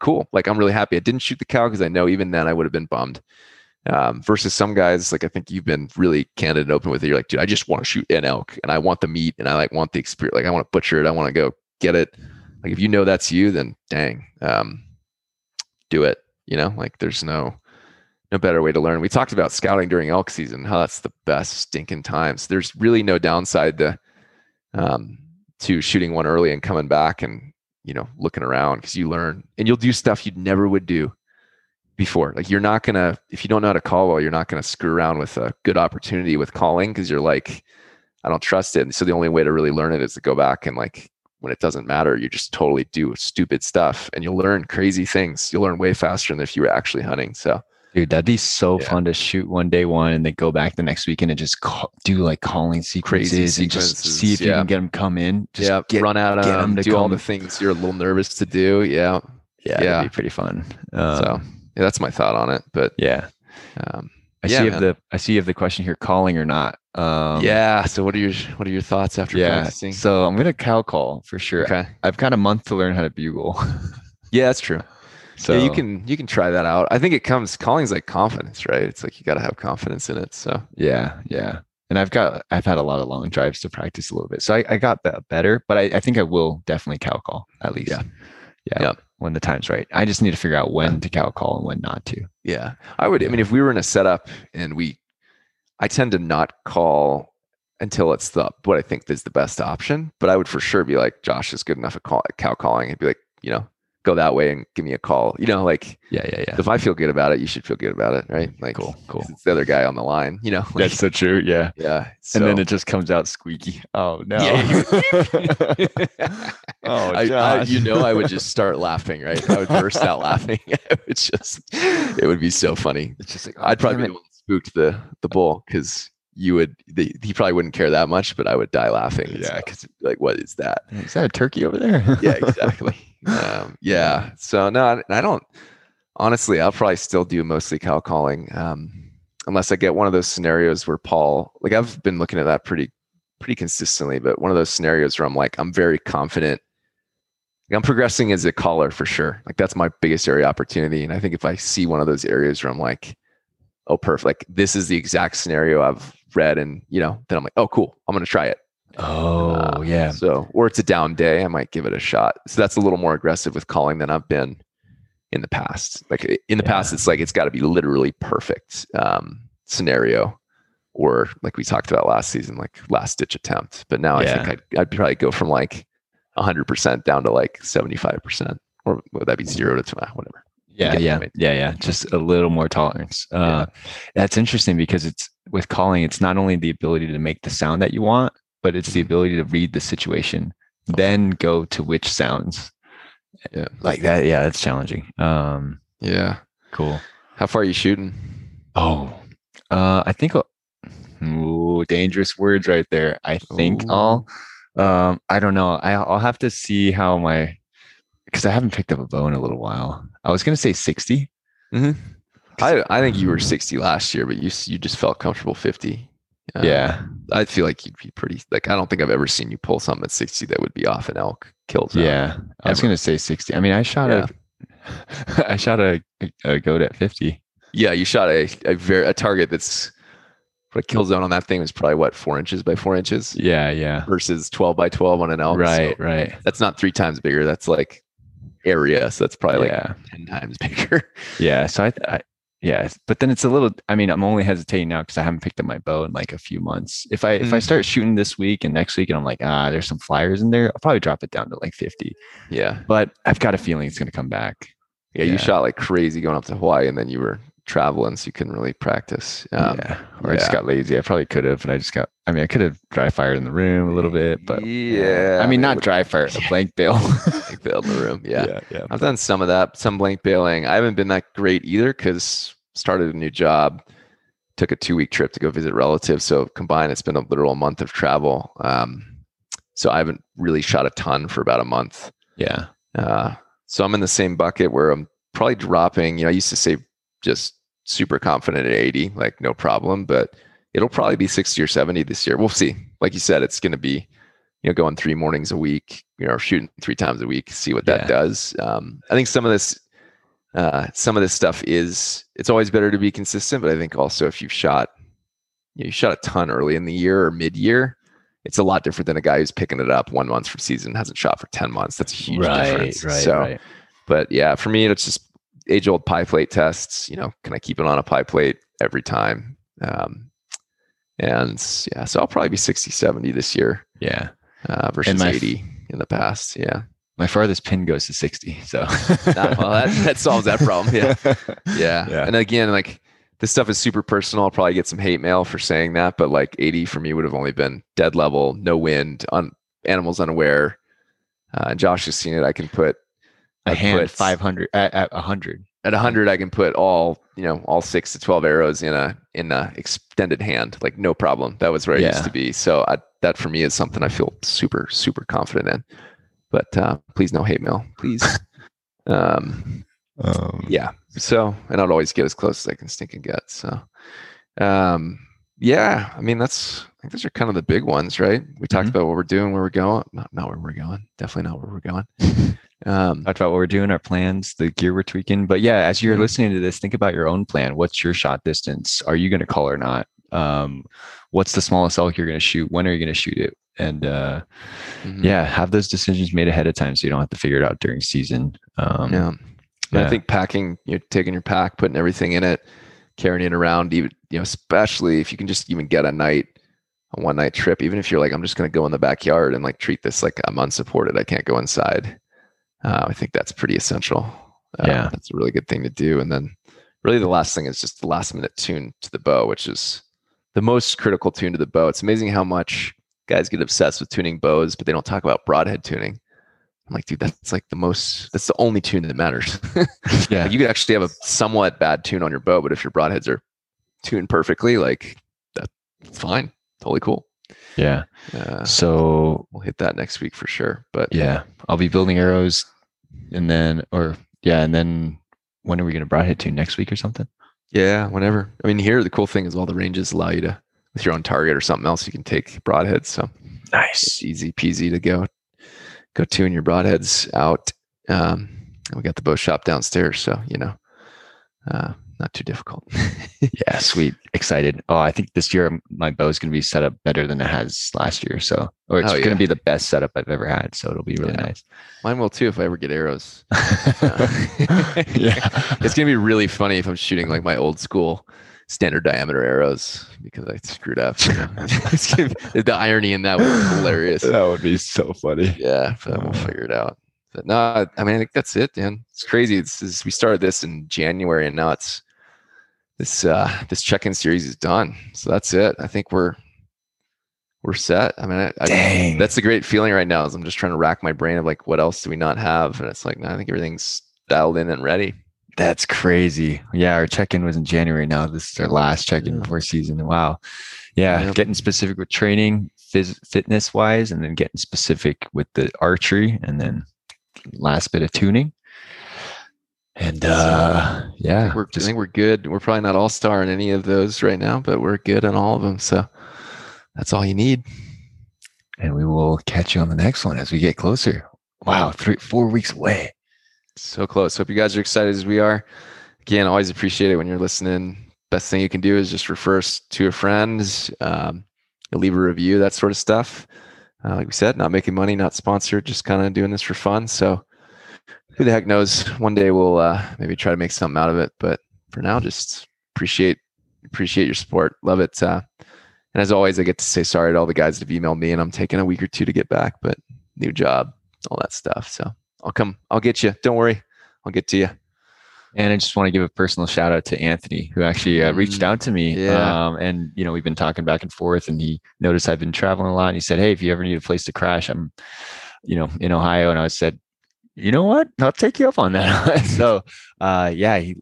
cool. Like, I'm really happy I didn't shoot the cow because I know even then I would have been bummed. Um, versus some guys, like I think you've been really candid and open with it. You're like, dude, I just want to shoot an elk and I want the meat and I like want the experience. Like, I want to butcher it. I want to go get it. Like, if you know that's you, then dang, um, do it. You know, like there's no no better way to learn. We talked about scouting during elk season, how that's the best stinking times. There's really no downside to um, to shooting one early and coming back and you know looking around because you learn and you'll do stuff you never would do before. Like you're not gonna if you don't know how to call well, you're not gonna screw around with a good opportunity with calling because you're like, I don't trust it. And so the only way to really learn it is to go back and like when it doesn't matter, you just totally do stupid stuff and you'll learn crazy things. You'll learn way faster than if you were actually hunting. So Dude, that'd be so yeah. fun to shoot one day one and then go back the next weekend and just call, do like calling sequences Crazy and just see if yeah. you can get them come in. Just yeah, get, run out of them, do all the things you're a little nervous to do. Yeah, yeah, yeah, be pretty fun. Um, so yeah, that's my thought on it. But yeah, um, I yeah, see if the I see if the question here calling or not. Um, yeah. So what are your what are your thoughts after yeah, practicing? So I'm gonna cow call for sure. Okay. I've got a month to learn how to bugle. yeah, that's true. So yeah, you can you can try that out. I think it comes calling's like confidence, right? It's like you got to have confidence in it. So yeah, yeah. And I've got I've had a lot of long drives to practice a little bit, so I, I got that better. But I, I think I will definitely cow call at least. Yeah, yeah. yeah. When the time's right, I just need to figure out when to cow call and when not to. Yeah, I would. I mean, if we were in a setup and we I tend to not call until it's the what I think is the best option. But I would for sure be like, Josh is good enough at call at cow calling and be like, you know, go that way and give me a call. You know, like yeah, yeah, yeah. If I feel good about it, you should feel good about it, right? Like cool, cool. It's the other guy on the line, you know. Like, That's so true. Yeah, yeah. So, and then it just comes out squeaky. Oh no. Yeah, oh, I, I, you know, I would just start laughing, right? I would burst out laughing. It's just, it would be so funny. It's just like oh, I'd probably spooked the the bull because you would the, he probably wouldn't care that much, but I would die laughing. Yeah, because like, what is that? Is that a turkey over there? yeah, exactly. um, yeah. So no, I, I, don't. Honestly, I'll probably still do mostly cow calling, um, unless I get one of those scenarios where Paul. Like I've been looking at that pretty pretty consistently, but one of those scenarios where I'm like, I'm very confident. I'm progressing as a caller for sure. Like that's my biggest area opportunity, and I think if I see one of those areas where I'm like oh, perfect. Like this is the exact scenario I've read, and you know, then I'm like, oh, cool, I'm gonna try it. Oh uh, yeah. So, or it's a down day, I might give it a shot. So that's a little more aggressive with calling than I've been in the past. Like in the yeah. past, it's like it's got to be literally perfect um, scenario, or like we talked about last season, like last ditch attempt. But now yeah. I think I'd, I'd probably go from like 100% down to like 75%, or would that be zero to whatever? Yeah, yeah, yeah, yeah. Just a little more tolerance. Uh, yeah. That's interesting because it's with calling. It's not only the ability to make the sound that you want, but it's the mm-hmm. ability to read the situation, then go to which sounds. Yeah, like that. Yeah, that's challenging. Um, yeah, cool. How far are you shooting? Oh, uh, I think. Ooh, dangerous words right there. I think ooh. I'll. Um, I don't know. I, I'll have to see how my because I haven't picked up a bow in a little while. I was going to say 60. Mm-hmm. I, I think you were 60 last year, but you you just felt comfortable 50. Uh, yeah. I feel like you'd be pretty, like, I don't think I've ever seen you pull something at 60 that would be off an elk kills. Yeah. I was going to say 60. I mean, I shot yeah. a, I shot a, a goat at 50. Yeah. You shot a, a very, a target that's, a kill zone on that thing was probably what four inches by four inches. Yeah, yeah. Versus twelve by twelve on an elk. Right, so right. That's not three times bigger. That's like area. So that's probably yeah. like 10 times bigger. yeah. So I, I, yeah, but then it's a little, I mean, I'm only hesitating now because I haven't picked up my bow in like a few months. If I, mm. if I start mm. shooting this week and next week and I'm like, ah, there's some flyers in there, I'll probably drop it down to like 50. Yeah. But I've got a feeling it's going to come back. Yeah, yeah, You shot like crazy going up to Hawaii and then you were traveling, so you couldn't really practice. Um, yeah, or yeah. I just got lazy. I probably could have, and I just got. I mean, I could have dry fired in the room a little bit, but yeah. I mean, not dry fire, a blank bale. blank bale in the room. Yeah, yeah, yeah. I've done some of that, some blank baling. I haven't been that great either because started a new job, took a two week trip to go visit relatives. So combined, it's been a literal month of travel. Um, So I haven't really shot a ton for about a month. Yeah. Uh, so I'm in the same bucket where I'm probably dropping. You know, I used to say just super confident at 80, like no problem, but it'll probably be 60 or 70 this year. We'll see. Like you said, it's going to be, you know, going three mornings a week, you know, shooting three times a week, see what that yeah. does. Um, I think some of this, uh, some of this stuff is, it's always better to be consistent, but I think also if you've shot, you, know, you shot a ton early in the year or mid year, it's a lot different than a guy who's picking it up one month from season, hasn't shot for 10 months. That's a huge right, difference. Right, so, right. but yeah, for me, it's just age old pie plate tests. You know, can I keep it on a pie plate every time? Um, and yeah, so I'll probably be 60, 70 this year. Yeah. Uh, versus my, 80 in the past. Yeah. My farthest pin goes to 60. So, nah, well, that, that solves that problem. Yeah. yeah. Yeah. And again, like, this stuff is super personal. I'll probably get some hate mail for saying that, but like 80 for me would have only been dead level, no wind, on animals unaware. Uh, Josh has seen it. I can put a hand put, 500 at, at 100. At 100, I can put all you know all six to 12 arrows in a in a extended hand, like no problem. That was where I yeah. used to be. So I, that for me is something I feel super super confident in. But uh, please no hate mail, please. um, um, yeah. So, and I'd always get as close as I can stink and get. So, um, yeah, I mean, that's, I think those are kind of the big ones, right? We talked mm-hmm. about what we're doing, where we're going. Not, not where we're going. Definitely not where we're going. um, talked about what we're doing, our plans, the gear we're tweaking. But yeah, as you're mm-hmm. listening to this, think about your own plan. What's your shot distance? Are you going to call or not? Um, what's the smallest elk you're going to shoot? When are you going to shoot it? And uh, mm-hmm. yeah, have those decisions made ahead of time so you don't have to figure it out during season. Um, yeah. Yeah. I think packing, you know, taking your pack, putting everything in it, carrying it around, even you know, especially if you can just even get a night, a one night trip, even if you're like, I'm just going to go in the backyard and like treat this like I'm unsupported, I can't go inside. Uh, I think that's pretty essential. Uh, yeah, that's a really good thing to do. And then, really, the last thing is just the last minute tune to the bow, which is the most critical tune to the bow. It's amazing how much guys get obsessed with tuning bows, but they don't talk about broadhead tuning. I'm like, dude, that's like the most, that's the only tune that matters. yeah. Like you could actually have a somewhat bad tune on your bow, but if your broadheads are tuned perfectly, like that's fine. Totally cool. Yeah. Uh, so we'll hit that next week for sure. But yeah, I'll be building arrows and then, or yeah. And then when are we going to broadhead tune next week or something? Yeah. Whenever. I mean, here, the cool thing is all the ranges allow you to, with your own target or something else, you can take broadheads. So nice. easy peasy to go go tune your broadheads out. Um, we got the bow shop downstairs, so you know, uh, not too difficult. yeah, sweet. Excited. Oh, I think this year my bow is going to be set up better than it has last year. So, or it's oh, yeah. going to be the best setup I've ever had. So it'll be really yeah. nice. Mine will too if I ever get arrows. yeah, it's going to be really funny if I'm shooting like my old school standard diameter arrows because I screwed up. You know? the irony in that was hilarious. That would be so funny. Yeah, but we'll uh. figure it out. But no, I mean, I think that's it, Dan. It's crazy. It's, it's, we started this in January, and now it's this uh this check-in series is done. So that's it. I think we're we're set. I mean, I, I, that's a great feeling right now. Is I'm just trying to rack my brain of like, what else do we not have? And it's like, no, I think everything's dialed in and ready. That's crazy. Yeah, our check-in was in January. Now this is our last check-in yeah. before season. Wow. Yeah, yeah, getting specific with training, phys- fitness wise, and then getting specific with the archery, and then last bit of tuning. And uh, yeah, I think, we're, just, I think we're good. We're probably not all star in any of those right now, but we're good in all of them. So that's all you need. And we will catch you on the next one as we get closer. Wow, three, four weeks away. So close. Hope you guys are excited as we are. Again, always appreciate it when you're listening. Best thing you can do is just refer us to a friend, um, leave a review, that sort of stuff. Uh, like we said, not making money, not sponsored, just kind of doing this for fun. So who the heck knows? One day we'll uh, maybe try to make something out of it. But for now, just appreciate appreciate your support. Love it. Uh, and as always, I get to say sorry to all the guys that have emailed me, and I'm taking a week or two to get back. But new job, all that stuff. So I'll come. I'll get you. Don't worry. I'll get to you. And I just want to give a personal shout out to Anthony, who actually uh, reached out to me. Yeah. Um, and you know, we've been talking back and forth, and he noticed I've been traveling a lot. And he said, "Hey, if you ever need a place to crash, I'm, you know, in Ohio." And I said, "You know what? I'll take you up on that." so, uh, yeah, he,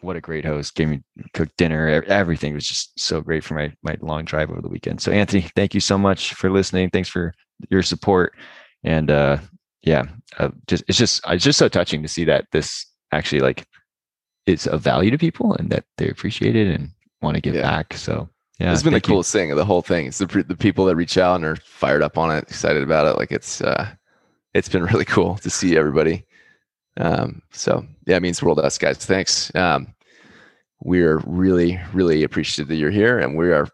what a great host. Gave me cooked dinner. Everything was just so great for my my long drive over the weekend. So, Anthony, thank you so much for listening. Thanks for your support and uh yeah uh, just it's just it's just so touching to see that this actually like is of value to people and that they appreciate it and want to give yeah. back so yeah it's been the coolest you. thing of the whole thing it's the, the people that reach out and are fired up on it excited about it like it's uh it's been really cool to see everybody um so yeah it means the world to us guys thanks um we're really really appreciative that you're here and we are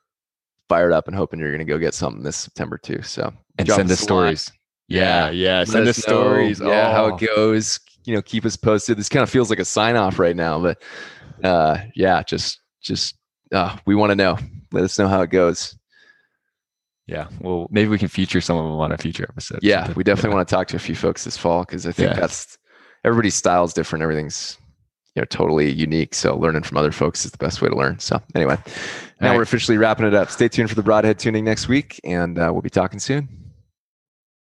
fired up and hoping you're going to go get something this september too so and send us stories yeah, yeah. Send us stories. Yeah, oh. how it goes. You know, keep us posted. This kind of feels like a sign off right now, but uh, yeah, just just uh, we want to know. Let us know how it goes. Yeah, well, maybe we can feature some of them on a future episode. Yeah, we definitely yeah. want to talk to a few folks this fall because I think yeah. that's everybody's style is different. Everything's you know totally unique. So learning from other folks is the best way to learn. So anyway, now right. we're officially wrapping it up. Stay tuned for the broadhead tuning next week, and uh, we'll be talking soon.